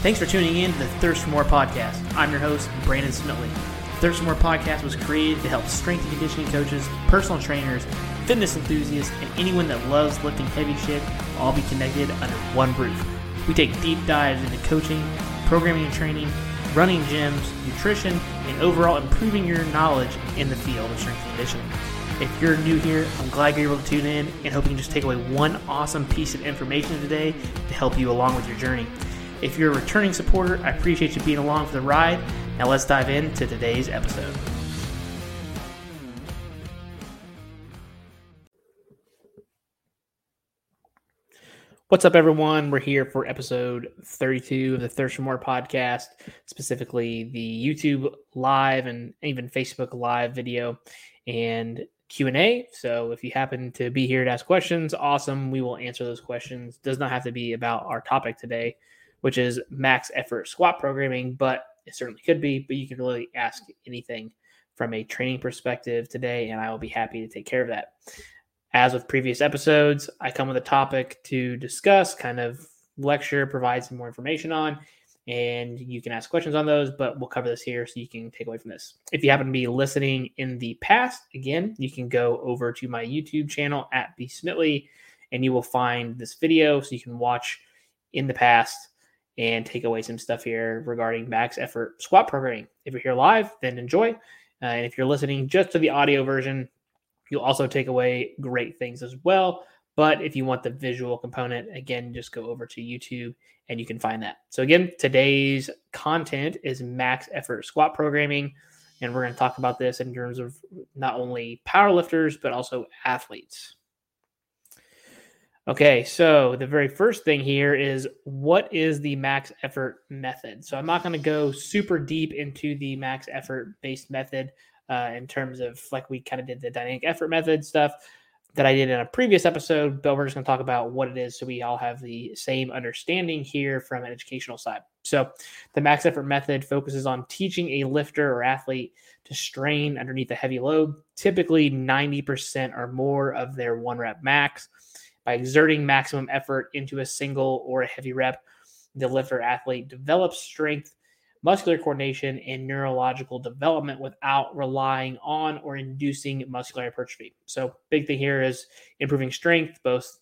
Thanks for tuning in to the Thirst for More podcast. I'm your host, Brandon Smitley. Thirst for More podcast was created to help strength and conditioning coaches, personal trainers, fitness enthusiasts, and anyone that loves lifting heavy shit all be connected under one roof. We take deep dives into coaching, programming and training, running gyms, nutrition, and overall improving your knowledge in the field of strength and conditioning. If you're new here, I'm glad you're able to tune in and hope you can just take away one awesome piece of information today to help you along with your journey. If you're a returning supporter, I appreciate you being along for the ride. Now let's dive into today's episode. What's up, everyone? We're here for episode 32 of the Thirst for More podcast, specifically the YouTube live and even Facebook live video and Q&A. So if you happen to be here to ask questions, awesome. We will answer those questions. Does not have to be about our topic today which is max effort squat programming, but it certainly could be. But you can really ask anything from a training perspective today, and I will be happy to take care of that. As with previous episodes, I come with a topic to discuss, kind of lecture, provide some more information on, and you can ask questions on those, but we'll cover this here so you can take away from this. If you happen to be listening in the past, again, you can go over to my YouTube channel at B Smitley and you will find this video so you can watch in the past and take away some stuff here regarding max effort squat programming. If you're here live, then enjoy. Uh, and if you're listening just to the audio version, you'll also take away great things as well. But if you want the visual component, again, just go over to YouTube and you can find that. So, again, today's content is max effort squat programming. And we're going to talk about this in terms of not only powerlifters, but also athletes. Okay, so the very first thing here is what is the max effort method? So I'm not going to go super deep into the max effort based method uh, in terms of like we kind of did the dynamic effort method stuff that I did in a previous episode, but we're just going to talk about what it is so we all have the same understanding here from an educational side. So the max effort method focuses on teaching a lifter or athlete to strain underneath a heavy load, typically 90% or more of their one rep max by exerting maximum effort into a single or a heavy rep, the lifter athlete develops strength, muscular coordination, and neurological development without relying on or inducing muscular hypertrophy. So, big thing here is improving strength, both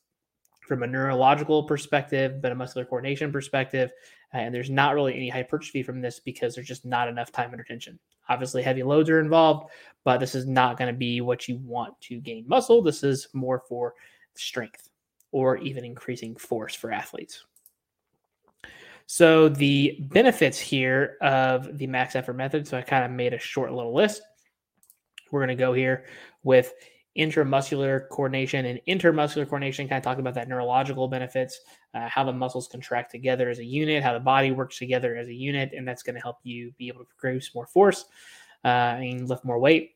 from a neurological perspective, but a muscular coordination perspective. Uh, and there's not really any hypertrophy from this because there's just not enough time under tension. Obviously, heavy loads are involved, but this is not going to be what you want to gain muscle. This is more for strength or even increasing force for athletes. So the benefits here of the max effort method. So I kind of made a short little list. We're going to go here with intramuscular coordination and intermuscular coordination. Kind of talk about that neurological benefits, uh, how the muscles contract together as a unit, how the body works together as a unit, and that's going to help you be able to produce more force uh, and lift more weight.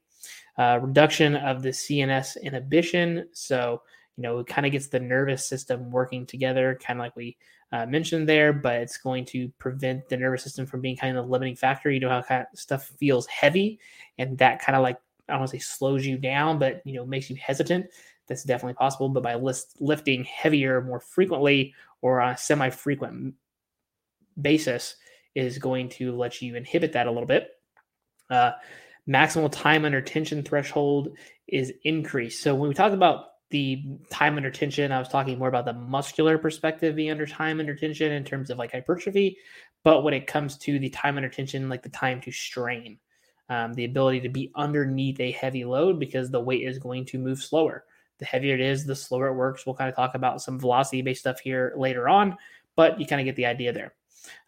Uh, reduction of the CNS inhibition. So you know, it kind of gets the nervous system working together, kind of like we uh, mentioned there, but it's going to prevent the nervous system from being kind of the limiting factor. You know how kind of stuff feels heavy, and that kind of like I don't want to say slows you down, but you know makes you hesitant. That's definitely possible. But by list, lifting heavier more frequently or on a semi-frequent basis, is going to let you inhibit that a little bit. Uh, maximal time under tension threshold is increased. So when we talk about the time under tension. I was talking more about the muscular perspective being under time under tension in terms of like hypertrophy. But when it comes to the time under tension, like the time to strain, um, the ability to be underneath a heavy load because the weight is going to move slower. The heavier it is, the slower it works. We'll kind of talk about some velocity based stuff here later on, but you kind of get the idea there.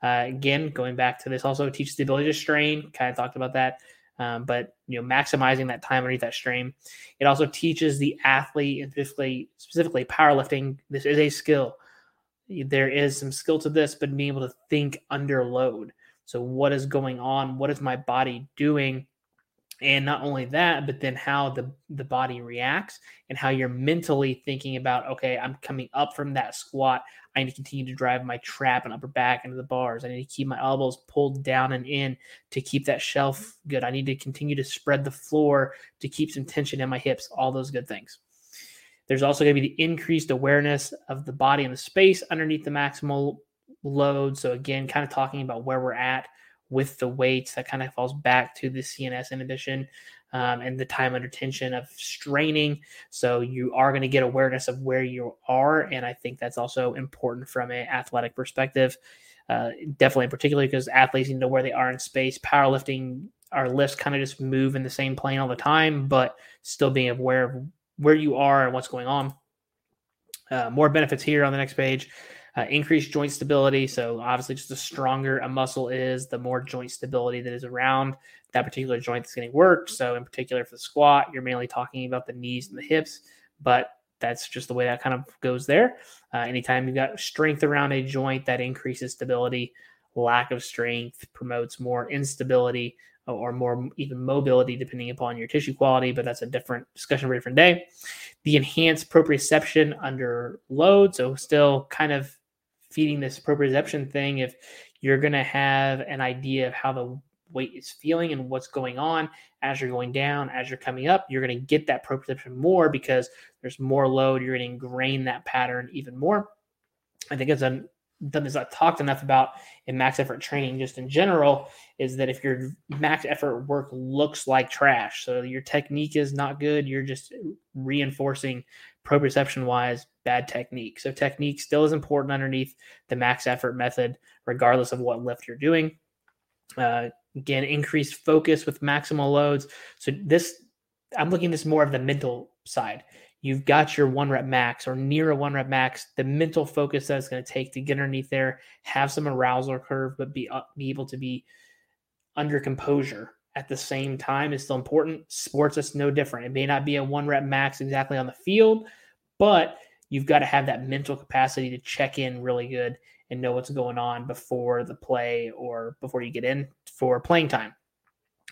Uh, again, going back to this also teaches the ability to strain. Kind of talked about that um, but you know maximizing that time underneath that stream. It also teaches the athlete, specifically specifically powerlifting. This is a skill. There is some skill to this, but being able to think under load. So what is going on? What is my body doing? And not only that but then how the the body reacts and how you're mentally thinking about okay i'm coming up from that squat. I need to continue to drive my trap and upper back into the bars. I need to keep my elbows pulled down and in to keep that shelf good. I need to continue to spread the floor to keep some tension in my hips all those good things. There's also going to be the increased awareness of the body and the space underneath the maximal load. So again, kind of talking about where we're at with the weights that kind of falls back to the CNS inhibition um, and the time under tension of straining. So you are going to get awareness of where you are, and I think that's also important from an athletic perspective. Uh, definitely, particularly because athletes need to know where they are in space. Powerlifting, our lifts kind of just move in the same plane all the time, but still being aware of where you are and what's going on. Uh, more benefits here on the next page. Uh, increased joint stability. So obviously, just the stronger a muscle is, the more joint stability that is around that particular joint that's getting worked. So in particular for the squat, you're mainly talking about the knees and the hips, but that's just the way that kind of goes there. Uh, anytime you've got strength around a joint, that increases stability. Lack of strength promotes more instability or more even mobility, depending upon your tissue quality. But that's a different discussion for a different day. The enhanced proprioception under load, so still kind of feeding this proprioception thing. If you're going to have an idea of how the weight is feeling and what's going on as you're going down, as you're coming up, you're going to get that proprioception more because there's more load. You're going to ingrain that pattern even more. I think it's a done this I talked enough about in max effort training just in general is that if your max effort work looks like trash, so your technique is not good, you're just reinforcing proprioception wise bad technique. So technique still is important underneath the max effort method, regardless of what lift you're doing. Uh, again, increased focus with maximal loads. So this, I'm looking this more of the mental side. You've got your one rep max or near a one rep max. The mental focus that it's going to take to get underneath there, have some arousal curve, but be uh, be able to be under composure at the same time is still important. Sports is no different. It may not be a one rep max exactly on the field, but you've got to have that mental capacity to check in really good and know what's going on before the play or before you get in for playing time.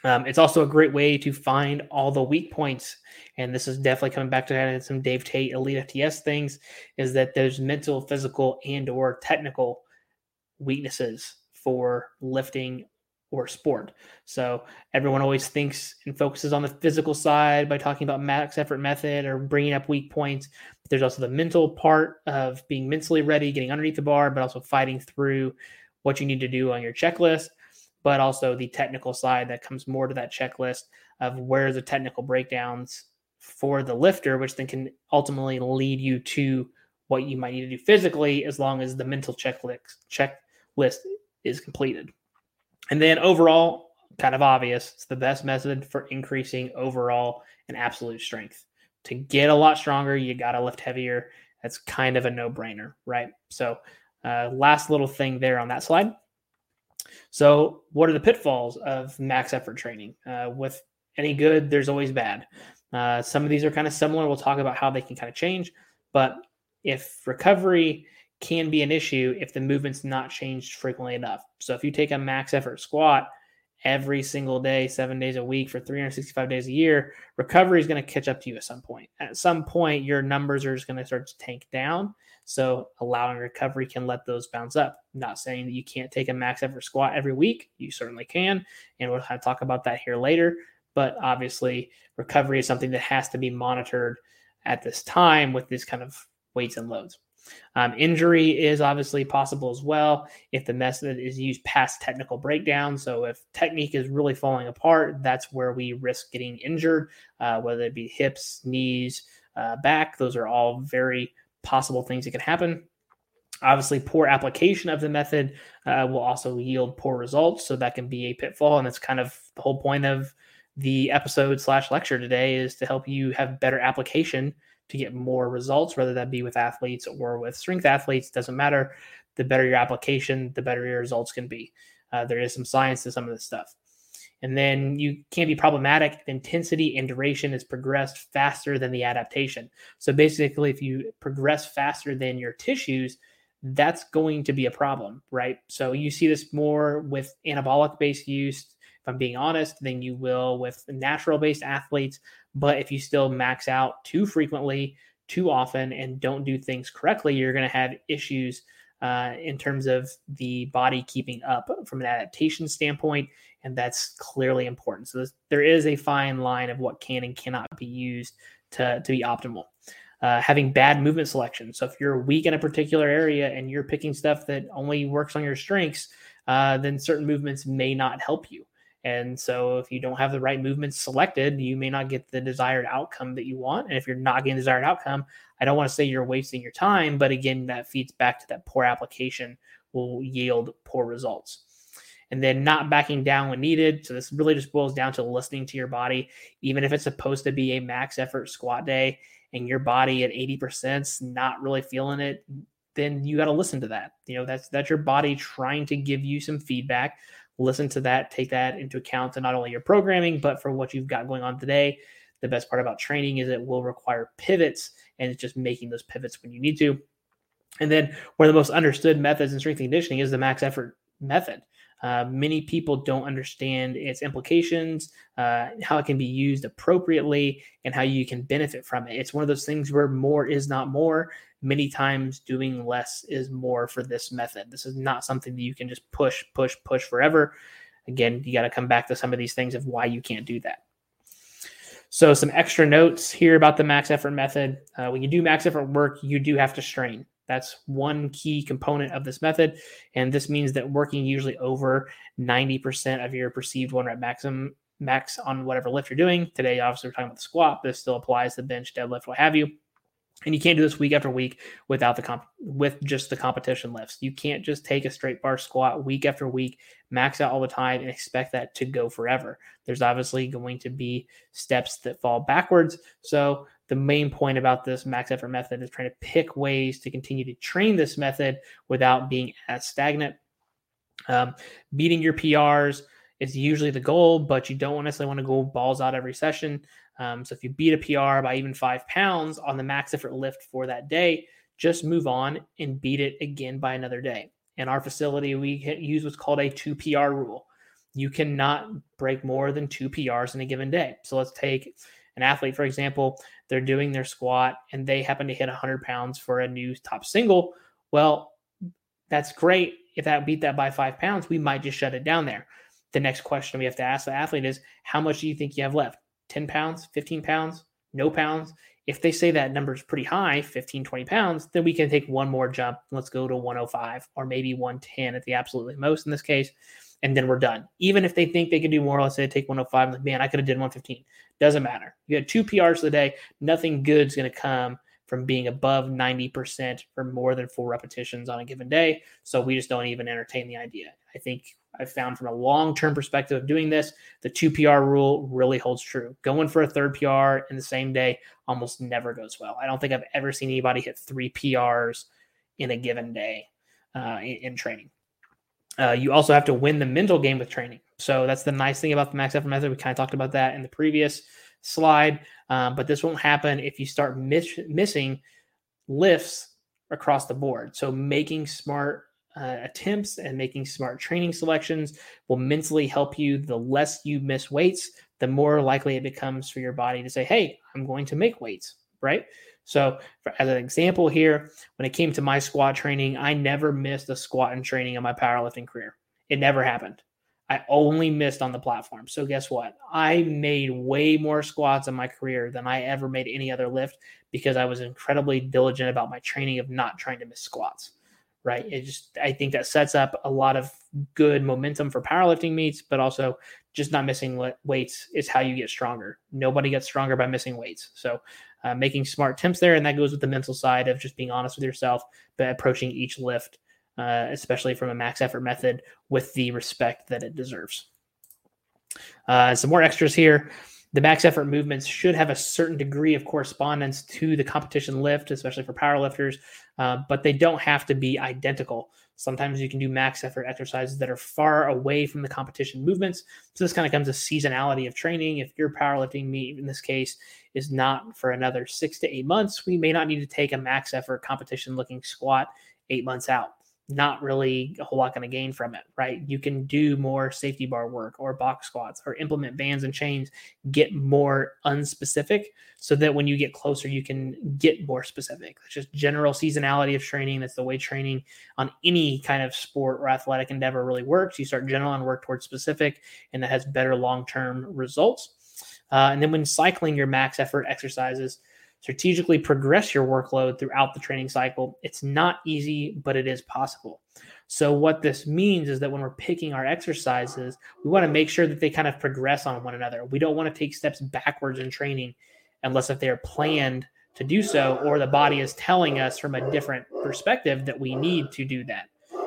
Um, it's also a great way to find all the weak points, and this is definitely coming back to some Dave Tate Elite FTS things. Is that there's mental, physical, and or technical weaknesses for lifting or sport. So everyone always thinks and focuses on the physical side by talking about max effort method or bringing up weak points. But there's also the mental part of being mentally ready, getting underneath the bar, but also fighting through what you need to do on your checklist. But also the technical side that comes more to that checklist of where the technical breakdowns for the lifter, which then can ultimately lead you to what you might need to do physically as long as the mental checklist checklist is completed. And then overall, kind of obvious, it's the best method for increasing overall and absolute strength. To get a lot stronger, you got to lift heavier. That's kind of a no brainer, right? So, uh, last little thing there on that slide. So, what are the pitfalls of max effort training? Uh, with any good, there's always bad. Uh, some of these are kind of similar. We'll talk about how they can kind of change. But if recovery can be an issue if the movement's not changed frequently enough. So if you take a max effort squat every single day, seven days a week for 365 days a year, recovery is going to catch up to you at some point. At some point, your numbers are just going to start to tank down. So allowing recovery can let those bounce up. Not saying that you can't take a max effort squat every week. You certainly can. And we'll kind of talk about that here later. But obviously, recovery is something that has to be monitored at this time with this kind of weights and loads. Um, injury is obviously possible as well if the method is used past technical breakdown. So, if technique is really falling apart, that's where we risk getting injured, uh, whether it be hips, knees, uh, back. Those are all very possible things that can happen. Obviously, poor application of the method uh, will also yield poor results. So, that can be a pitfall. And that's kind of the whole point of the episode slash lecture today is to help you have better application to get more results, whether that be with athletes or with strength athletes, doesn't matter. The better your application, the better your results can be. Uh, there is some science to some of this stuff. And then you can't be problematic intensity and duration is progressed faster than the adaptation. So basically, if you progress faster than your tissues, that's going to be a problem, right? So you see this more with anabolic based use, if I'm being honest, than you will with natural based athletes. But if you still max out too frequently, too often, and don't do things correctly, you're going to have issues uh, in terms of the body keeping up from an adaptation standpoint. And that's clearly important. So there is a fine line of what can and cannot be used to, to be optimal. Uh, having bad movement selection. So if you're weak in a particular area and you're picking stuff that only works on your strengths, uh, then certain movements may not help you. And so if you don't have the right movements selected, you may not get the desired outcome that you want. And if you're not getting the desired outcome, I don't want to say you're wasting your time, but again, that feeds back to that poor application will yield poor results. And then not backing down when needed. So this really just boils down to listening to your body, even if it's supposed to be a max effort squat day and your body at 80% is not really feeling it, then you got to listen to that. You know, that's that's your body trying to give you some feedback. Listen to that, take that into account to not only your programming, but for what you've got going on today. The best part about training is it will require pivots and it's just making those pivots when you need to. And then one of the most understood methods in strength conditioning is the max effort method. Uh, many people don't understand its implications, uh, how it can be used appropriately, and how you can benefit from it. It's one of those things where more is not more. Many times, doing less is more for this method. This is not something that you can just push, push, push forever. Again, you got to come back to some of these things of why you can't do that. So, some extra notes here about the max effort method. Uh, when you do max effort work, you do have to strain. That's one key component of this method. And this means that working usually over 90% of your perceived one rep maximum max on whatever lift you're doing. Today, obviously, we're talking about the squat, this still applies to bench, deadlift, what have you. And you can't do this week after week without the comp with just the competition lifts. You can't just take a straight bar squat week after week, max out all the time, and expect that to go forever. There's obviously going to be steps that fall backwards. So the main point about this max effort method is trying to pick ways to continue to train this method without being as stagnant. Um, beating your PRs is usually the goal, but you don't necessarily want to go balls out every session. Um, so if you beat a PR by even five pounds on the max effort lift for that day, just move on and beat it again by another day. In our facility, we use what's called a two PR rule. You cannot break more than two PRs in a given day. So let's take an athlete, for example, they're doing their squat and they happen to hit 100 pounds for a new top single. Well, that's great. If that beat that by five pounds, we might just shut it down there. The next question we have to ask the athlete is how much do you think you have left? 10 pounds, 15 pounds, no pounds? If they say that number is pretty high, 15, 20 pounds, then we can take one more jump. Let's go to 105 or maybe 110 at the absolutely most in this case and then we're done. Even if they think they can do more, let's say take 105, like, man, I could have did 115. Doesn't matter. You had two PRs a day. Nothing good's going to come from being above 90% for more than four repetitions on a given day. So we just don't even entertain the idea. I think I've found from a long term perspective of doing this, the two PR rule really holds true. Going for a third PR in the same day almost never goes well. I don't think I've ever seen anybody hit three PRs in a given day uh, in, in training. Uh, you also have to win the mental game with training. So that's the nice thing about the max effort method. We kind of talked about that in the previous slide, um, but this won't happen if you start miss- missing lifts across the board. So making smart uh, attempts and making smart training selections will mentally help you. The less you miss weights, the more likely it becomes for your body to say, "Hey, I'm going to make weights." Right. So, for, as an example here, when it came to my squat training, I never missed a squat in training in my powerlifting career. It never happened. I only missed on the platform. So, guess what? I made way more squats in my career than I ever made any other lift because I was incredibly diligent about my training of not trying to miss squats. Right. It just, I think that sets up a lot of good momentum for powerlifting meets, but also just not missing weights is how you get stronger. Nobody gets stronger by missing weights. So, uh, making smart attempts there. And that goes with the mental side of just being honest with yourself, but approaching each lift, uh, especially from a max effort method, with the respect that it deserves. Uh, some more extras here. The max effort movements should have a certain degree of correspondence to the competition lift, especially for powerlifters, uh, but they don't have to be identical. Sometimes you can do max effort exercises that are far away from the competition movements. So this kind of comes to seasonality of training. If your powerlifting meet in this case is not for another six to eight months, we may not need to take a max effort competition looking squat eight months out not really a whole lot going to gain from it, right? You can do more safety bar work or box squats or implement bands and chains, get more unspecific so that when you get closer, you can get more specific. It's just general seasonality of training. That's the way training on any kind of sport or athletic endeavor really works. You start general and work towards specific, and that has better long term results. Uh, and then when cycling your max effort exercises, strategically progress your workload throughout the training cycle. It's not easy, but it is possible. So, what this means is that when we're picking our exercises, we want to make sure that they kind of progress on one another. We don't want to take steps backwards in training unless if they are planned to do so, or the body is telling us from a different perspective that we need to do that.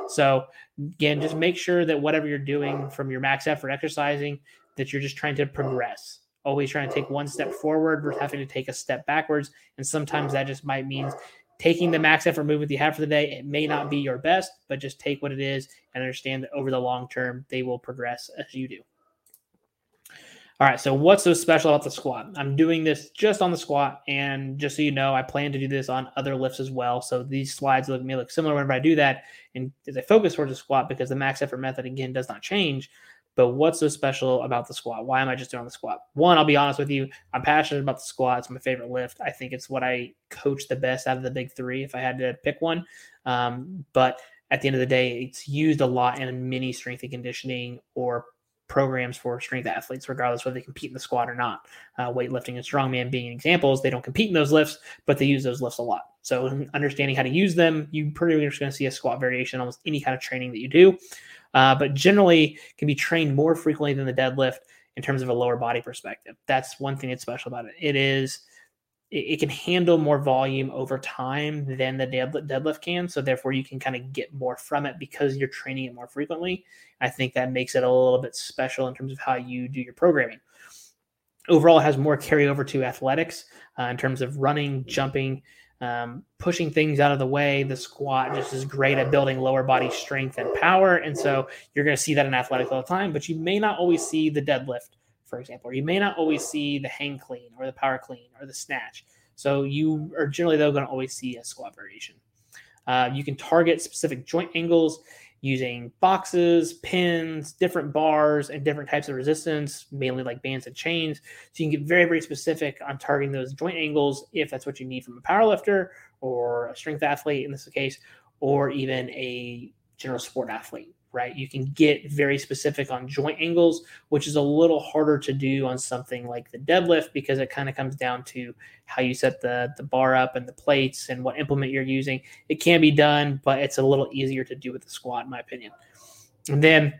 So, again, just make sure that whatever you're doing from your max effort exercising, that you're just trying to progress always trying to take one step forward versus having to take a step backwards. And sometimes that just might mean taking the max effort movement you have for the day. It may not be your best, but just take what it is and understand that over the long term, they will progress as you do. All right, so what's so special about the squat? I'm doing this just on the squat, and just so you know, I plan to do this on other lifts as well. So these slides look may look similar whenever I do that, and as I focus towards the squat, because the max effort method again does not change, but what's so special about the squat? Why am I just doing the squat? One, I'll be honest with you, I'm passionate about the squat. It's my favorite lift. I think it's what I coach the best out of the big three if I had to pick one. Um, but at the end of the day, it's used a lot in many strength and conditioning or programs for strength athletes, regardless whether they compete in the squat or not. Uh, weightlifting and strongman being examples, they don't compete in those lifts, but they use those lifts a lot. So understanding how to use them, you pretty much going to see a squat variation almost any kind of training that you do uh, but generally can be trained more frequently than the deadlift in terms of a lower body perspective. That's one thing that's special about it. It is it, can handle more volume over time than the deadlift can, so therefore you can kind of get more from it because you're training it more frequently. I think that makes it a little bit special in terms of how you do your programming. Overall, it has more carryover to athletics uh, in terms of running, jumping, um, pushing things out of the way. The squat just is great at building lower body strength and power. And so you're going to see that in athletics all the time, but you may not always see the deadlift, for example, or you may not always see the hang clean or the power clean or the snatch. So you are generally, though, going to always see a squat variation. Uh, you can target specific joint angles using boxes, pins, different bars, and different types of resistance, mainly like bands and chains. So you can get very, very specific on targeting those joint angles if that's what you need from a powerlifter or a strength athlete in this case, or even a general sport athlete right? You can get very specific on joint angles, which is a little harder to do on something like the deadlift because it kind of comes down to how you set the the bar up and the plates and what implement you're using. It can be done, but it's a little easier to do with the squat, in my opinion. And then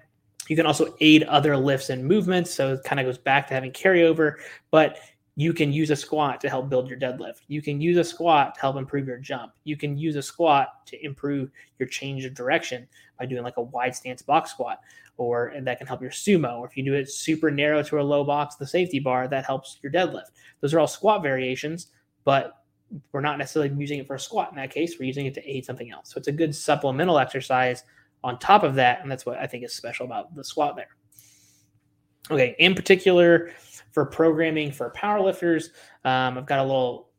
you can also aid other lifts and movements, so it kind of goes back to having carryover, but you can use a squat to help build your deadlift. You can use a squat to help improve your jump. You can use a squat to improve your change of direction by doing like a wide stance box squat, or and that can help your sumo. Or if you do it super narrow to a low box, the safety bar, that helps your deadlift. Those are all squat variations, but we're not necessarily using it for a squat in that case. We're using it to aid something else. So it's a good supplemental exercise on top of that. And that's what I think is special about the squat there. Okay, in particular, for programming for powerlifters. Um, I've got a little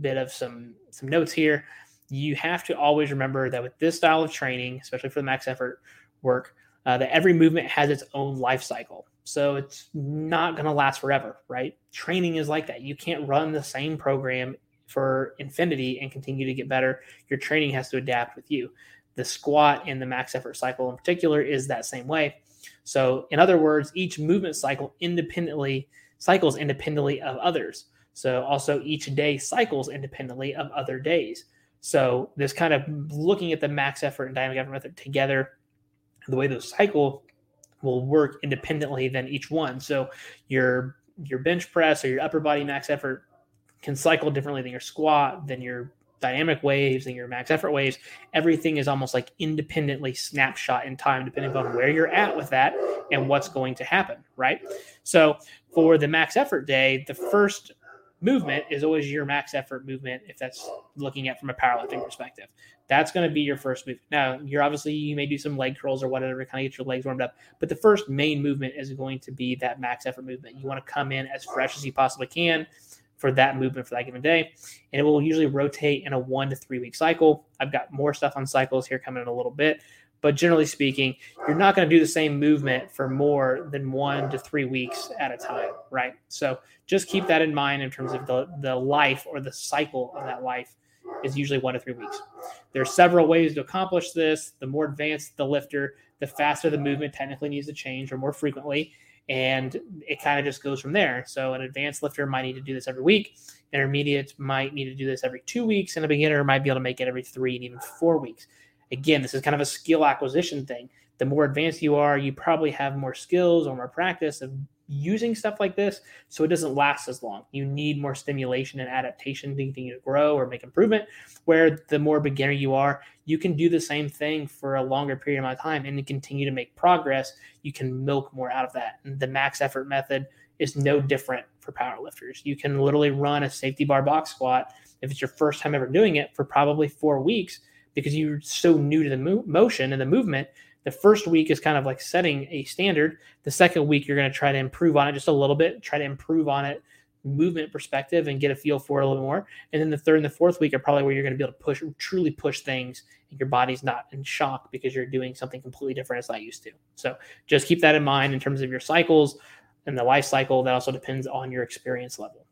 bit of some some notes here. You have to always remember that with this style of training, especially for the max effort work, uh, that every movement has its own life cycle. So it's not going to last forever, right? Training is like that. You can't run the same program for infinity and continue to get better. Your training has to adapt with you. The squat and the max effort cycle in particular is that same way. So, in other words, each movement cycle independently cycles independently of others. So also each day cycles independently of other days. So this kind of looking at the max effort and dynamic effort method together, the way those cycle will work independently than each one. So your your bench press or your upper body max effort can cycle differently than your squat, than your dynamic waves and your max effort waves. Everything is almost like independently snapshot in time, depending on where you're at with that and what's going to happen, right? So for the max effort day, the first movement is always your max effort movement if that's looking at from a powerlifting perspective. That's going to be your first move. Now, you're obviously you may do some leg curls or whatever to kind of get your legs warmed up, but the first main movement is going to be that max effort movement. You want to come in as fresh as you possibly can for that movement for that given day, and it will usually rotate in a 1 to 3 week cycle. I've got more stuff on cycles here coming in a little bit, but generally speaking, you're not going to do the same movement for more than one to three weeks at a time, right? So just keep that in mind in terms of the, the life or the cycle of that life is usually one to three weeks. There are several ways to accomplish this. The more advanced the lifter, the faster the movement technically needs to change or more frequently. And it kind of just goes from there. So an advanced lifter might need to do this every week. Intermediate might need to do this every two weeks, and a beginner might be able to make it every three and even four weeks. Again, this is kind of a skill acquisition thing. The more advanced you are, you probably have more skills or more practice of using stuff like this so it doesn't last as long. You need more stimulation and adaptation to continue to grow or make improvement. Where the more beginner you are, you can do the same thing for a longer period of time and continue to make progress. You can milk more out of that. And the max effort method is no different for powerlifters. You can literally run a safety bar box squat if it's your first time ever doing it for probably four weeks because you're so new to the mo- motion and the movement the first week is kind of like setting a standard. The second week, you're going to try to improve on it just a little bit, try to improve on it movement perspective and get a feel for it a little more. And then the third and the fourth week are probably where you're going to be able to push, truly push things, and your body's not in shock because you're doing something completely different as I used to. So just keep that in mind in terms of your cycles and the life cycle. That also depends on your experience level.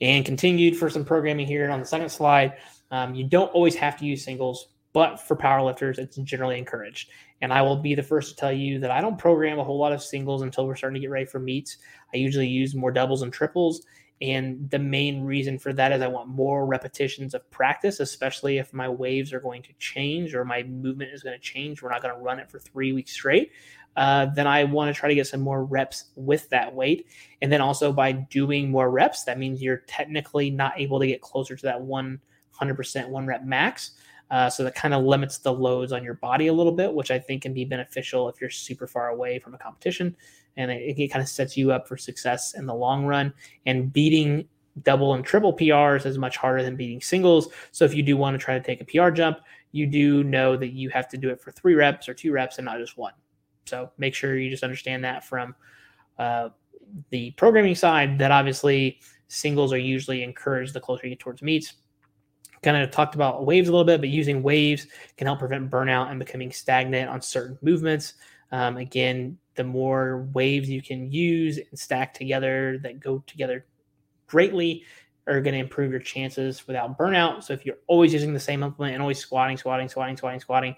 And continued for some programming here on the second slide. Um, you don't always have to use singles but for powerlifters, it's generally encouraged. And I will be the first to tell you that I don't program a whole lot of singles until we're starting to get ready for meets. I usually use more doubles and triples. And the main reason for that is I want more repetitions of practice, especially if my waves are going to change or my movement is going to change. We're not going to run it for three weeks straight. Uh, then I want to try to get some more reps with that weight. And then also by doing more reps, that means you're technically not able to get closer to that 100% one rep max. Uh, so that kind of limits the loads on your body a little bit, which I think can be beneficial if you're super far away from a competition. And it, it kind of sets you up for success in the long run. And beating double and triple PRs is much harder than beating singles. So if you do want to try to take a PR jump, you do know that you have to do it for three reps or two reps and not just one. So make sure you just understand that from uh, the programming side, that obviously singles are usually encouraged the closer you get towards meets kind of talked about waves a little bit, but using waves can help prevent burnout and becoming stagnant on certain movements. Um, again, the more waves you can use and stack together that go together greatly are going to improve your chances without burnout. So if you're always using the same implement and always squatting, squatting, squatting, squatting, squatting,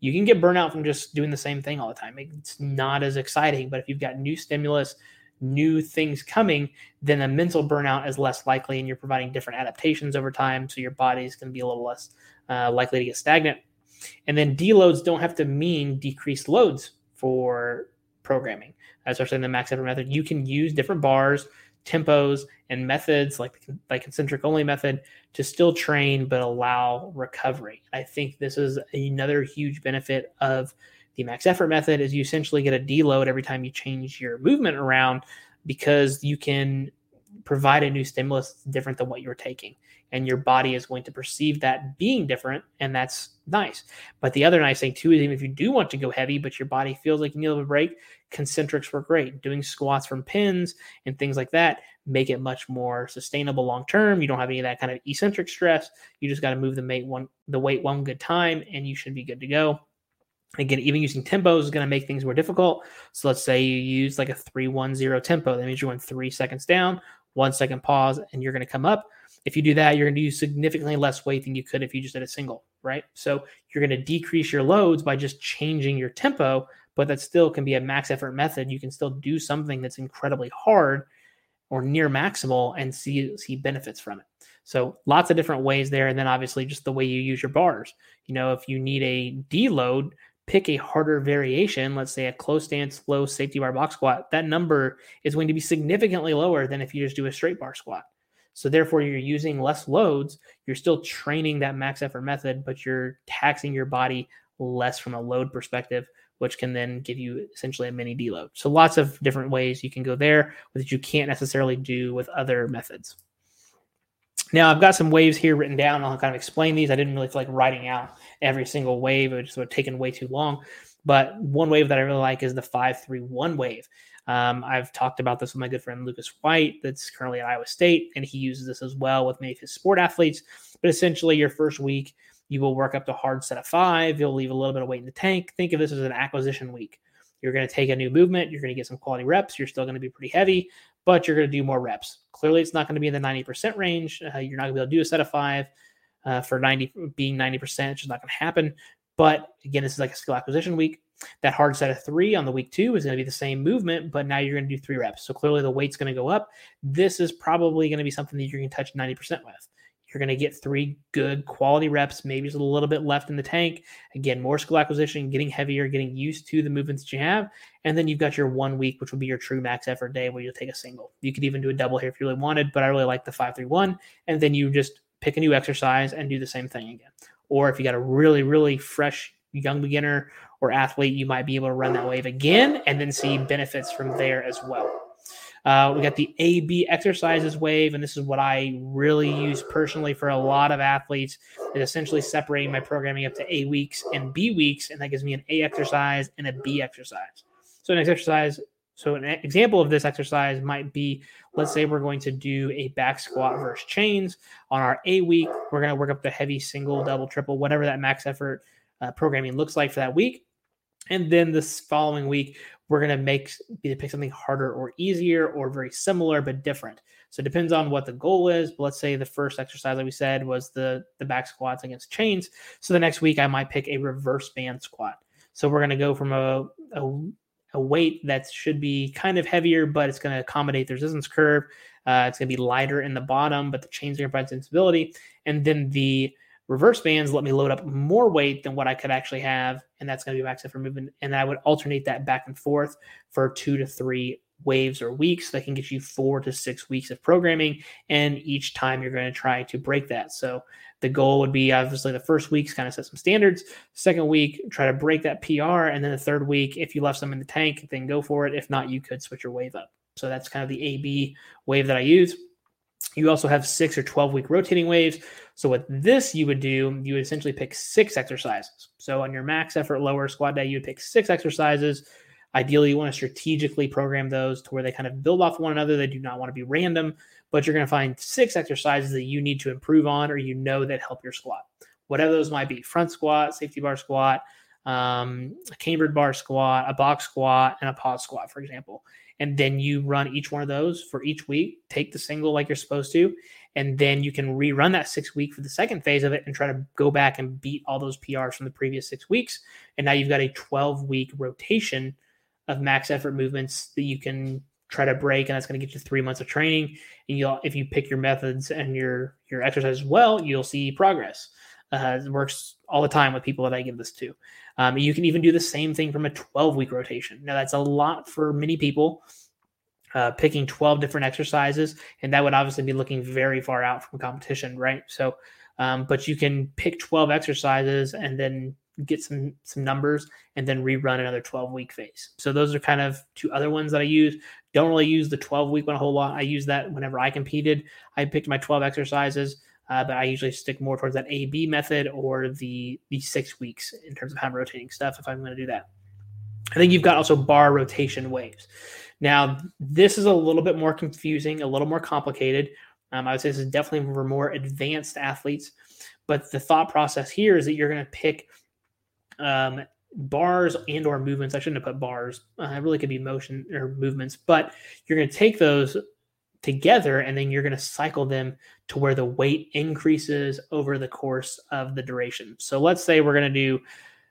you can get burnout from just doing the same thing all the time. It's not as exciting, but if you've got new stimulus, new things coming, then a mental burnout is less likely, and you're providing different adaptations over time. So your body is going to be a little less uh, likely to get stagnant. And then deloads don't have to mean decreased loads for programming, especially in the max effort method. You can use different bars, tempos, and methods like like concentric only method to still train but allow recovery. I think this is another huge benefit of the max effort method is you essentially get a deload every time you change your movement around because you can provide a new stimulus different than what you're taking. And your body is going to perceive that being different, and that's nice. But the other nice thing too is even if you do want to go heavy, but your body feels like you need a little break, concentrics work great. Doing squats from pins and things like that make it much more sustainable long term. You don't have any of that kind of eccentric stress. You just got to move the one the weight one good time, and you should be good to go. Again, even using tempos is going to make things more difficult. So let's say you use like a 310 tempo. That means you're going three seconds down, one second pause, and you're going to come up. If you do that, you're going to use significantly less weight than you could if you just did a single, right? So you're going to decrease your loads by just changing your tempo, but that still can be a max effort method. You can still do something that's incredibly hard or near maximal and see see benefits from it. So lots of different ways there, and then obviously just the way you use your bars. You know, if you need a deload, pick a harder variation, let's say a close stance, low safety bar box squat, that number is going to be significantly lower than if you just do a straight bar squat. So therefore, you're using less loads. You're still training that max effort method, but you're taxing your body less from a load perspective, which can then give you essentially a mini deload. So lots of different ways you can go there that you can't necessarily do with other methods. Now I've got some waves here written down. I'll kind of explain these. I didn't really feel like writing out every single wave. It just would have taken way too long. But one wave that I really like is the 531 wave. Um, I've talked about this with my good friend Lucas White, that's currently at Iowa State, and he uses this as well with many of his sport athletes. But essentially, your first week, you will work up to a hard set of five. You'll leave a little bit of weight in the tank. Think of this as an acquisition week. You're going to take a new movement. You're going to get some quality reps. You're still going to be pretty heavy, but you're going to do more reps. Clearly, it's not going to be in the 90% range. Uh, you're not going to be able to do a set of five uh, for 90 being 90%. It's just not going to happen. But again, this is like a skill acquisition week. That hard set of three on the week two is going to be the same movement, but now you're going to do three reps. So clearly the weight's going to go up. This is probably going to be something that you're going to touch 90% with. You're going to get three good quality reps. Maybe there's a little bit left in the tank. Again, more skill acquisition, getting heavier, getting used to the movements that you have. And then you've got your one week, which will be your true max effort day where you'll take a single. You could even do a double here if you really wanted, but I really like the 531. And then you just pick a new exercise and do the same thing again. Or if you got a really, really fresh young beginner or athlete, you might be able to run that wave again and then see benefits from there as well. Uh, we got the AB exercises wave, and this is what I really use personally for a lot of athletes. Is essentially separating my programming up to A weeks and B weeks, and that gives me an A exercise and a B exercise. So an exercise, so an example of this exercise might be, let's say we're going to do a back squat versus chains on our A week. We're going to work up the heavy single, double, triple, whatever that max effort uh, programming looks like for that week. And then this following week, we're going to make either pick something harder or easier or very similar but different. So it depends on what the goal is. But let's say the first exercise that we said was the the back squats against chains. So the next week I might pick a reverse band squat. So we're going to go from a, a, a weight that should be kind of heavier, but it's going to accommodate the resistance curve. Uh, it's going to be lighter in the bottom, but the chains are going to provide stability. And then the reverse bands let me load up more weight than what I could actually have, and that's going to be max effort movement. And I would alternate that back and forth for two to three waves or weeks that can get you four to six weeks of programming. And each time you're going to try to break that. So the goal would be obviously the first week's kind of set some standards. Second week, try to break that PR. And then the third week, if you left some in the tank, then go for it. If not, you could switch your wave up. So that's kind of the AB wave that I use. You also have six or 12 week rotating waves. So, what this you would do, you would essentially pick six exercises. So, on your max effort lower squat day, you would pick six exercises. Ideally, you want to strategically program those to where they kind of build off one another. They do not want to be random, but you're going to find six exercises that you need to improve on or you know that help your squat. Whatever those might be front squat, safety bar squat, um, a cambered bar squat, a box squat, and a pause squat, for example and then you run each one of those for each week take the single like you're supposed to and then you can rerun that six week for the second phase of it and try to go back and beat all those prs from the previous six weeks. And now you've got a 12 week rotation of max effort movements that you can try to break and that's going to get you three months of training. And you'll if you pick your methods and your your exercise well you'll see progress. Uh, it works all the time with people that I give this to. Um, you can even do the same thing from a 12 week rotation. Now, that's a lot for many people. Uh, picking 12 different exercises, and that would obviously be looking very far out from competition, right? So, um, but you can pick 12 exercises and then get some some numbers and then rerun another 12 week phase. So those are kind of two other ones that I use. Don't really use the 12 week one a whole lot. I use that whenever I competed. I picked my 12 exercises uh, but I usually stick more towards that AB method or the the six weeks in terms of how I'm rotating stuff if I'm going to do that. I think you've got also bar rotation waves. Now, this is a little bit more confusing, a little more complicated. Um, I would say this is definitely for more advanced athletes. But the thought process here is that you're going to pick um, bars and or movements. I shouldn't have put bars. Uh, it really could be motion or movements, but you're going to take those together and then you're going to cycle them to where the weight increases over the course of the duration. So let's say we're going to do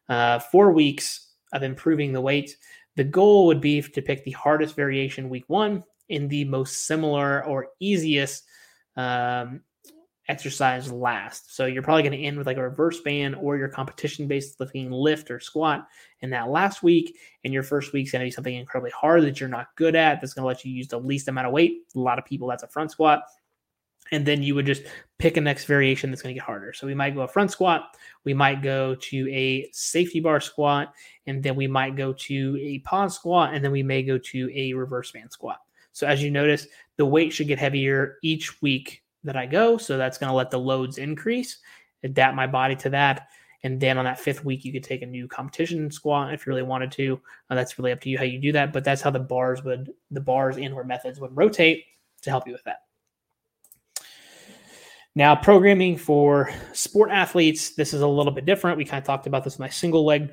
uh, four weeks of improving the weight. The goal would be to pick the hardest variation week one in the most similar or easiest um, exercise last. So you're probably going to end with like a reverse band or your competition based lifting lift or squat in that last week. And your first week's going to be something incredibly hard that you're not good at. That's going to let you use the least amount of weight. A lot of people, that's a front squat. And then you would just pick a next variation that's going to get harder. So we might go a front squat, we might go to a safety bar squat, and then we might go to a pause squat, and then we may go to a reverse band squat. So as you notice, the weight should get heavier each week that I go. So that's going to let the loads increase, adapt my body to that. And then on that fifth week, you could take a new competition squat if you really wanted to. Uh, that's really up to you how you do that. But that's how the bars would, the bars and or methods would rotate to help you with that. Now, programming for sport athletes, this is a little bit different. We kind of talked about this in my single leg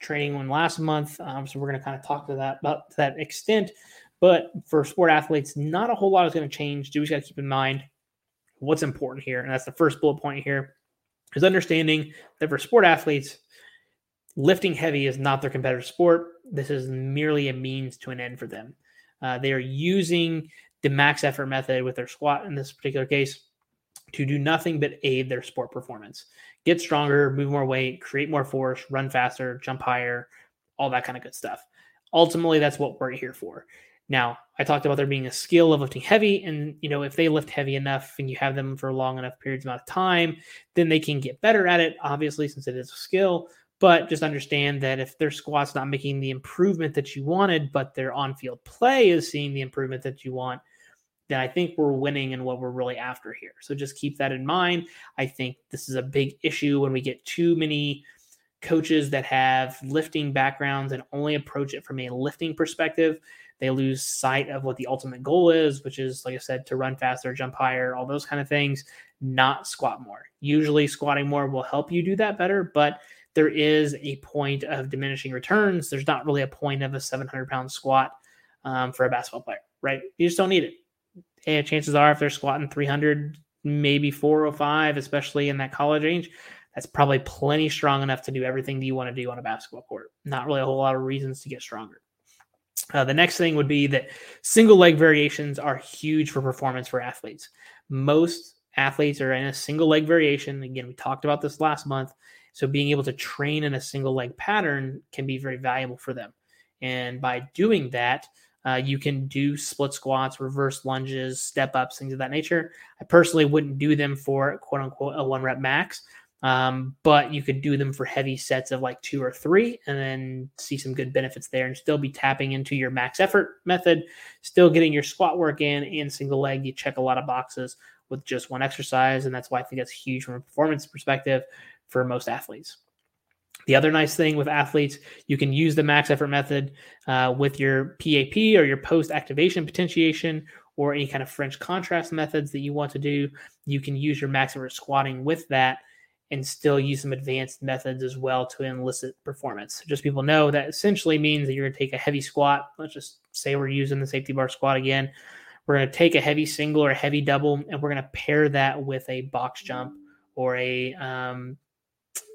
training one last month. Um, so we're going to kind of talk to that about to that extent. But for sport athletes, not a whole lot is going to change. You just got to keep in mind what's important here. And that's the first bullet point here is understanding that for sport athletes, lifting heavy is not their competitive sport. This is merely a means to an end for them. Uh, they are using the max effort method with their squat in this particular case to do nothing but aid their sport performance. Get stronger, move more weight, create more force, run faster, jump higher, all that kind of good stuff. Ultimately, that's what we're here for. Now, I talked about there being a skill of lifting heavy, and you know, if they lift heavy enough and you have them for long enough periods amount of time, then they can get better at it, obviously, since it is a skill. But just understand that if their squat's not making the improvement that you wanted, but their on-field play is seeing the improvement that you want, then I think we're winning in what we're really after here. So just keep that in mind. I think this is a big issue when we get too many coaches that have lifting backgrounds and only approach it from a lifting perspective. They lose sight of what the ultimate goal is, which is, like I said, to run faster, jump higher, all those kind of things, not squat more. Usually, squatting more will help you do that better, but there is a point of diminishing returns. There's not really a point of a 700 pound squat um, for a basketball player, right? You just don't need it. And chances are, if they're squatting 300, maybe 405, especially in that college range, that's probably plenty strong enough to do everything that you want to do on a basketball court. Not really a whole lot of reasons to get stronger. Uh, the next thing would be that single leg variations are huge for performance for athletes. Most athletes are in a single leg variation. Again, we talked about this last month. So being able to train in a single leg pattern can be very valuable for them. And by doing that, uh, you can do split squats, reverse lunges, step ups, things of that nature. I personally wouldn't do them for quote unquote a one rep max um, but you could do them for heavy sets of like two or three and then see some good benefits there and still be tapping into your max effort method, still getting your squat work in and single leg. You check a lot of boxes with just one exercise. And that's why I think that's huge from a performance perspective for most athletes. The other nice thing with athletes, you can use the max effort method uh, with your PAP or your post activation potentiation or any kind of French contrast methods that you want to do. You can use your max effort squatting with that and still use some advanced methods as well to elicit performance. Just people know that essentially means that you're going to take a heavy squat. Let's just say we're using the safety bar squat again. We're going to take a heavy single or a heavy double, and we're going to pair that with a box jump or a um,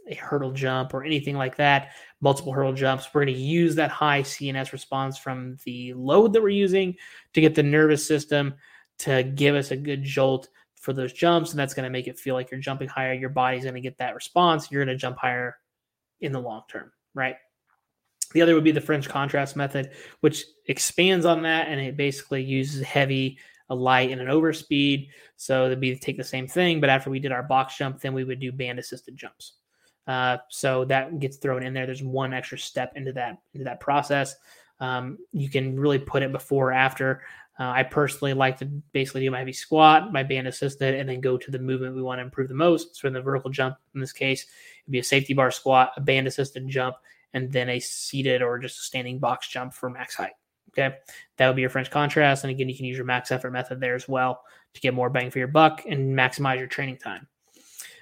a hurdle jump or anything like that. Multiple hurdle jumps. We're going to use that high CNS response from the load that we're using to get the nervous system to give us a good jolt for those jumps, and that's going to make it feel like you're jumping higher. Your body's going to get that response. You're going to jump higher in the long term, right? The other would be the French contrast method, which expands on that, and it basically uses heavy, a light, and an overspeed. So it'd be to take the same thing, but after we did our box jump, then we would do band assisted jumps. Uh, so that gets thrown in there. There's one extra step into that into that process. Um, you can really put it before or after. Uh, I personally like to basically do my heavy squat, my band assisted, and then go to the movement we want to improve the most. So in the vertical jump, in this case, it'd be a safety bar squat, a band assisted jump, and then a seated or just a standing box jump for max height. Okay, that would be your French contrast. And again, you can use your max effort method there as well to get more bang for your buck and maximize your training time.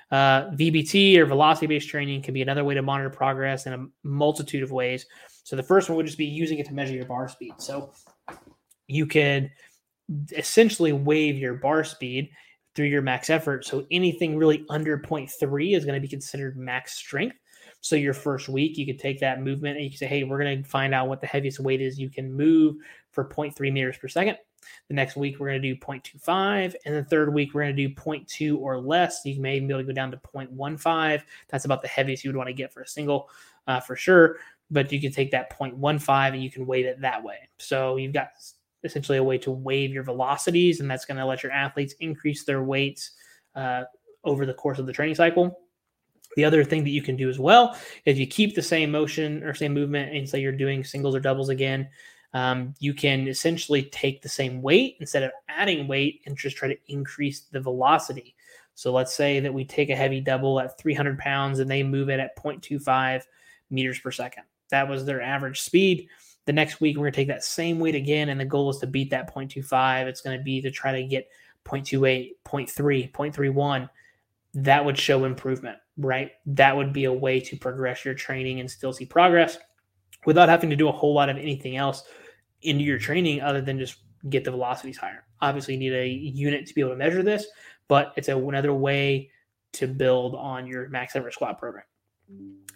Uh, VBT or velocity based training can be another way to monitor progress in a multitude of ways. So the first one would just be using it to measure your bar speed. So you could essentially wave your bar speed through your max effort. So anything really under 0.3 is going to be considered max strength. So your first week, you could take that movement and you can say, hey, we're going to find out what the heaviest weight is you can move for 0.3 meters per second. The next week, we're going to do 0.25. And the third week, we're going to do 0.2 or less. You may be able to go down to 0.15. That's about the heaviest you would want to get for a single uh, for sure. But you can take that 0.15 and you can weight it that way. So you've got essentially a way to wave your velocities, and that's going to let your athletes increase their weights uh, over the course of the training cycle. The other thing that you can do as well is you keep the same motion or same movement, and say you're doing singles or doubles again. Um, you can essentially take the same weight instead of adding weight and just try to increase the velocity. So let's say that we take a heavy double at 300 pounds and they move it at 0.25 meters per second. That was their average speed. The next week, we're going to take that same weight again, and the goal is to beat that 0.25. It's going to be to try to get 0.28, 0.3, 0.31. That would show improvement, right? That would be a way to progress your training and still see progress without having to do a whole lot of anything else into your training other than just get the velocities higher. Obviously, you need a unit to be able to measure this, but it's another way to build on your max effort squat program.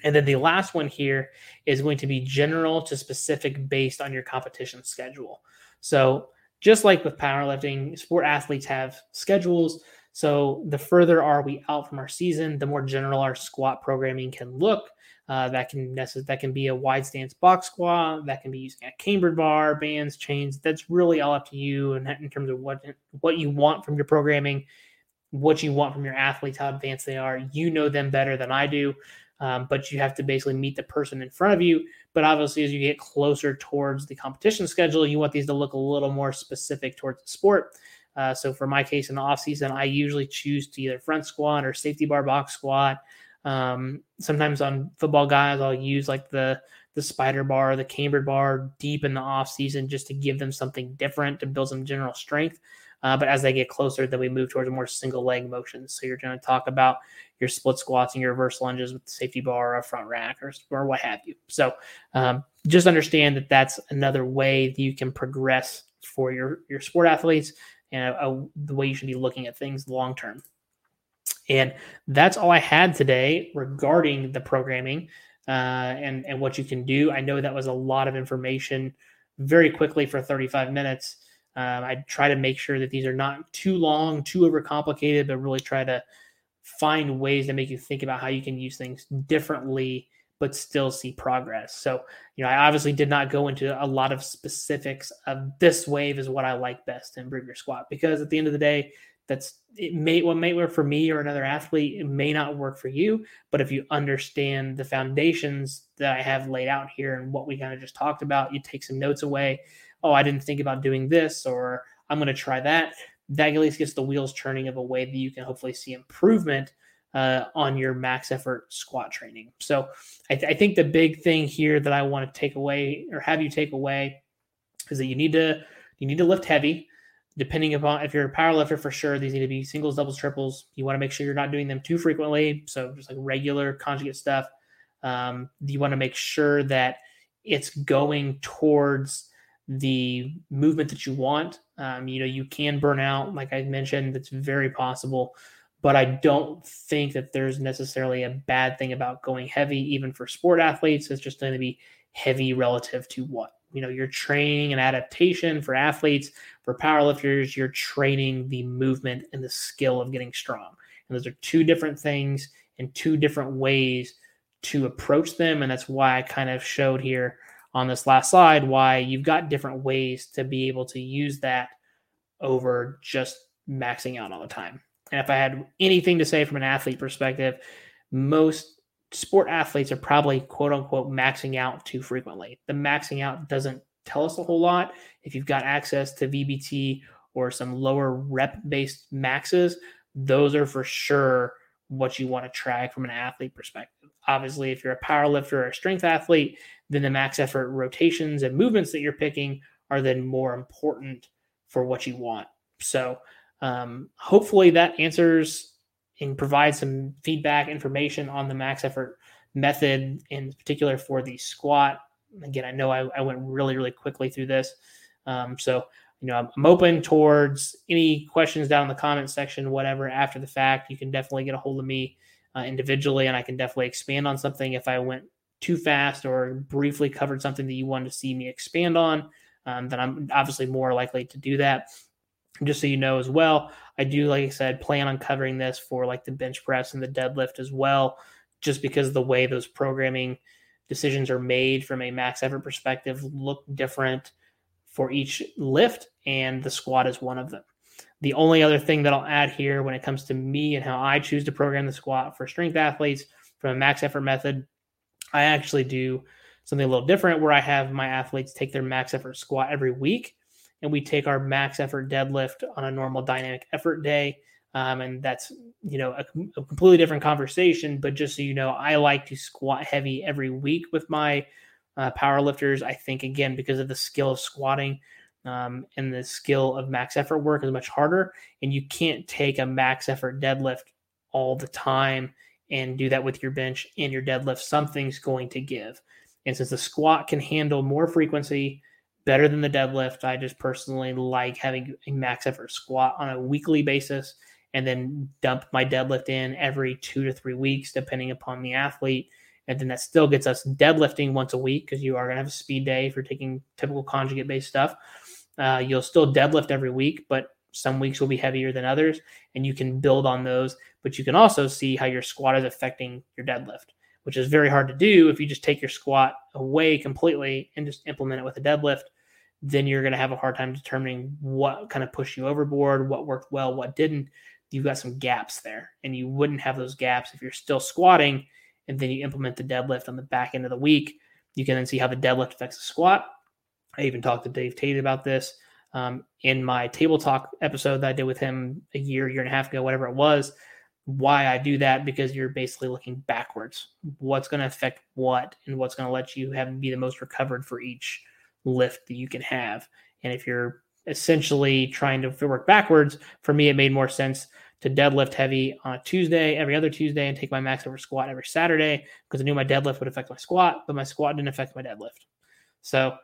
And then the last one here is going to be general to specific based on your competition schedule. So, just like with powerlifting, sport athletes have schedules. So, the further are we out from our season, the more general our squat programming can look. Uh, that can that can be a wide stance box squat. That can be using a cambered bar, bands, chains. That's really all up to you, and in terms of what what you want from your programming, what you want from your athletes, how advanced they are. You know them better than I do, um, but you have to basically meet the person in front of you. But obviously, as you get closer towards the competition schedule, you want these to look a little more specific towards the sport. Uh, so for my case in the off season, I usually choose to either front squat or safety bar box squat. Um, sometimes on football guys, I'll use like the the spider bar, the cambered bar deep in the off season just to give them something different to build some general strength. Uh, but as they get closer, then we move towards more single leg motions. So you're going to talk about your split squats and your reverse lunges with the safety bar or a front rack or, or what have you. So um, just understand that that's another way that you can progress for your, your sport athletes and a, a, the way you should be looking at things long term. And that's all I had today regarding the programming uh, and and what you can do. I know that was a lot of information very quickly for 35 minutes. Um, I try to make sure that these are not too long, too overcomplicated, but really try to find ways to make you think about how you can use things differently but still see progress. So, you know, I obviously did not go into a lot of specifics of this wave is what I like best improve your squat because at the end of the day, that's it may what may work for me or another athlete it may not work for you but if you understand the foundations that i have laid out here and what we kind of just talked about you take some notes away oh i didn't think about doing this or i'm going to try that that at least gets the wheels turning of a way that you can hopefully see improvement uh, on your max effort squat training. So I, th- I think the big thing here that i want to take away or have you take away is that you need to you need to lift heavy. Depending upon if you're a power lifter for sure these need to be singles doubles triples. You want to make sure you're not doing them too frequently so just like regular conjugate stuff. Um, you want to make sure that it's going towards the movement that you want. Um, you know you can burn out like i mentioned that's very possible but i don't think that there's necessarily a bad thing about going heavy even for sport athletes. It's just going to be heavy relative to what? You know your training and adaptation for athletes for powerlifters you're training the movement and the skill of getting strong. And those are two different things and two different ways to approach them and that's why i kind of showed here on this last slide why you've got different ways to be able to use that over just maxing out all the time and if i had anything to say from an athlete perspective most sport athletes are probably quote unquote maxing out too frequently. The maxing out doesn't tell us a whole lot. If you've got access to VBT or some lower rep based maxes, those are for sure what you want to track from an athlete perspective. Obviously, if you're a power lifter or a strength athlete, then the max effort rotations and movements that you're picking are then more important for what you want. So, um, hopefully, that answers and provides some feedback information on the max effort method in particular for the squat. Again, I know I, I went really, really quickly through this. Um, so, you know, I'm, open towards any questions down in the comment section, whatever, after the fact. You can definitely get a hold of me uh, individually, and I can definitely expand on something if I went too fast or briefly covered something that you wanted to see me expand on. Um, then I'm obviously more likely to do that just so you know as well, I do, like I said, plan on covering this for like the bench press and the deadlift as well, just because the way those programming decisions are made from a max effort perspective look different for each lift, and the squat is one of them. The only other thing that I'll add here when it comes to me and how I choose to program the squat for strength athletes from a max effort method, I actually do something a little different where I have my athletes take their max effort squat every week and we take our max effort deadlift on a normal dynamic effort day. Um, and that's you know a, a, completely different conversation. But just so you know, I like to squat heavy every week with my uh, power lifters. I think again because of the skill of squatting um, and the skill of max effort work is much harder, and you can't take a max effort deadlift all the time and do that with your bench and your deadlift. Something's going to give, and since the squat can handle more frequency better than the deadlift. I just personally like having a max effort squat on a weekly basis. and then dump my deadlift in every two to three weeks, depending upon the athlete. And then that still gets us deadlifting once a week because you are going to have a speed day if you're taking typical conjugate based stuff. Uh, you'll still deadlift every week, but some weeks will be heavier than others, and you can build on those. But you can also see how your squat is affecting your deadlift, which is very hard to do if you just take your squat away completely and just implement it with a deadlift. Then you're going to have a hard time determining what kind of pushed you overboard, what worked well, what didn't. You've got some gaps there, and you wouldn't have those gaps if you're still squatting and then you implement the deadlift on the back end of the week. You can then see how the deadlift affects the squat. I even talked to Dave Tate about this um, in my table talk episode that I did with him a year, year and a half ago, whatever it was. Why I do that because you're basically looking backwards. What's going to affect what, and what's going to let you have be the most recovered for each lift that you can have. And if you're essentially trying to work backwards, for me, it made more sense to deadlift heavy on Tuesday, every other Tuesday, and take my max over squat every Saturday because I knew my deadlift would affect my squat, but my squat didn't affect my deadlift. So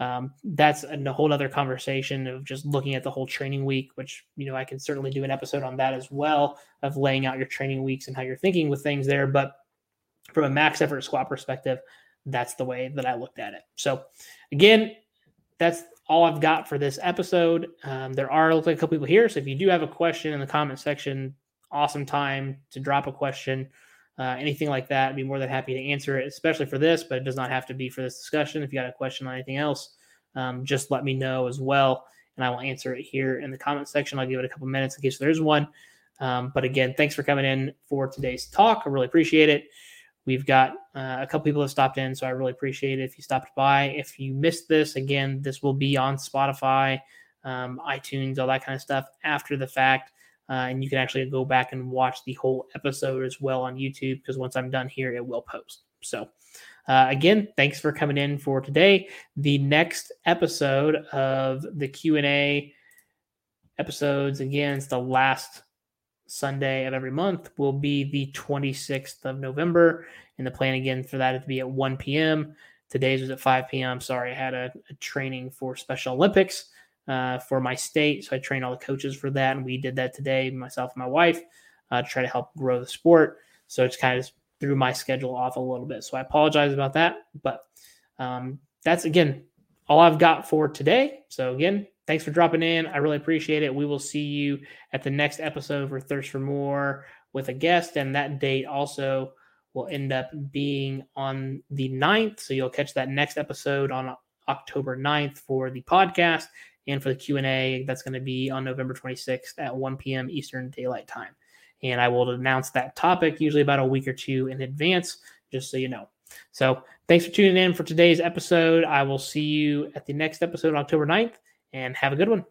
um, that's a whole other conversation of just looking at the whole training week, which you know I can certainly do an episode on that as well of laying out your training weeks and how you're thinking with things there. But from a max effort squat perspective, that's the way that I looked at it. So again, that's all I've got for this episode. Um, there are like a couple people here, so if you do have a question in the comment section, awesome time to drop a question. Uh, anything like that, I'd be more than happy to answer it, especially for this, but it does not have to be for this discussion. If you got a question on anything else, um, just let me know as well, and I will answer it here in the comment section. I'll give it a couple minutes in case there's one. Um, but again, thanks for coming in for today's talk. I really appreciate it. We've got uh, a couple people have stopped in, so I really appreciate it if you stopped by. If you missed this, again, this will be on Spotify, um, iTunes, all that kind of stuff after the fact. Uh, and you can actually go back and watch the whole episode as well on YouTube because once I'm done here, it will post. So, uh, again, thanks for coming in for today. The next episode of the Q and A episodes, again, it's the last Sunday of every month, will be the 26th of November, and the plan again for that is to be at 1 p.m. Today's was at 5 p.m. Sorry, I had a, a training for Special Olympics uh, for my state. So I trained all the coaches for that. And we did that today, myself and my wife, uh, to try to help grow the sport. So it's kind of threw my schedule off a little bit. So I apologize about that. But um, that's, again, all I've got for today. So again, thanks for dropping in. I really appreciate it. We will see you at the next episode for Thirst for More with a guest. And that date also will end up being on the 9th. So you'll catch that next episode on October 9th for the podcast and for the Q&A that's going to be on November 26th at 1 p.m. Eastern Daylight Time. And I will announce that topic usually about a week or two in advance, just so you know. So thanks for tuning in for today's episode. I will see you at the next episode on October 9th, and have a good one.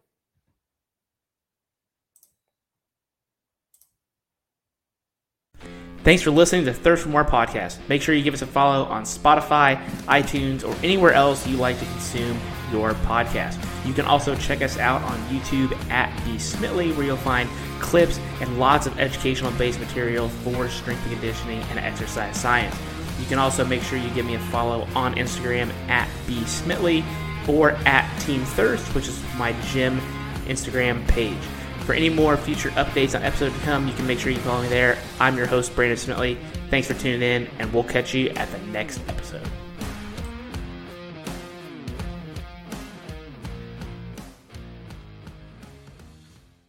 Thanks for listening to Thirst for More podcast. Make sure you give us a follow on Spotify, iTunes, or anywhere else you like to consume your podcast. You can also check us out on YouTube at the Smitley, where you'll find clips and lots of educational based material for strength and conditioning and exercise science. You can also make sure you give me a follow on Instagram at B Smitley or at Team Thirst, which is my gym Instagram page. For any more future updates on episodes to come, you can make sure you follow me there. I'm your host, Brandon Smitley. Thanks for tuning in, and we'll catch you at the next episode.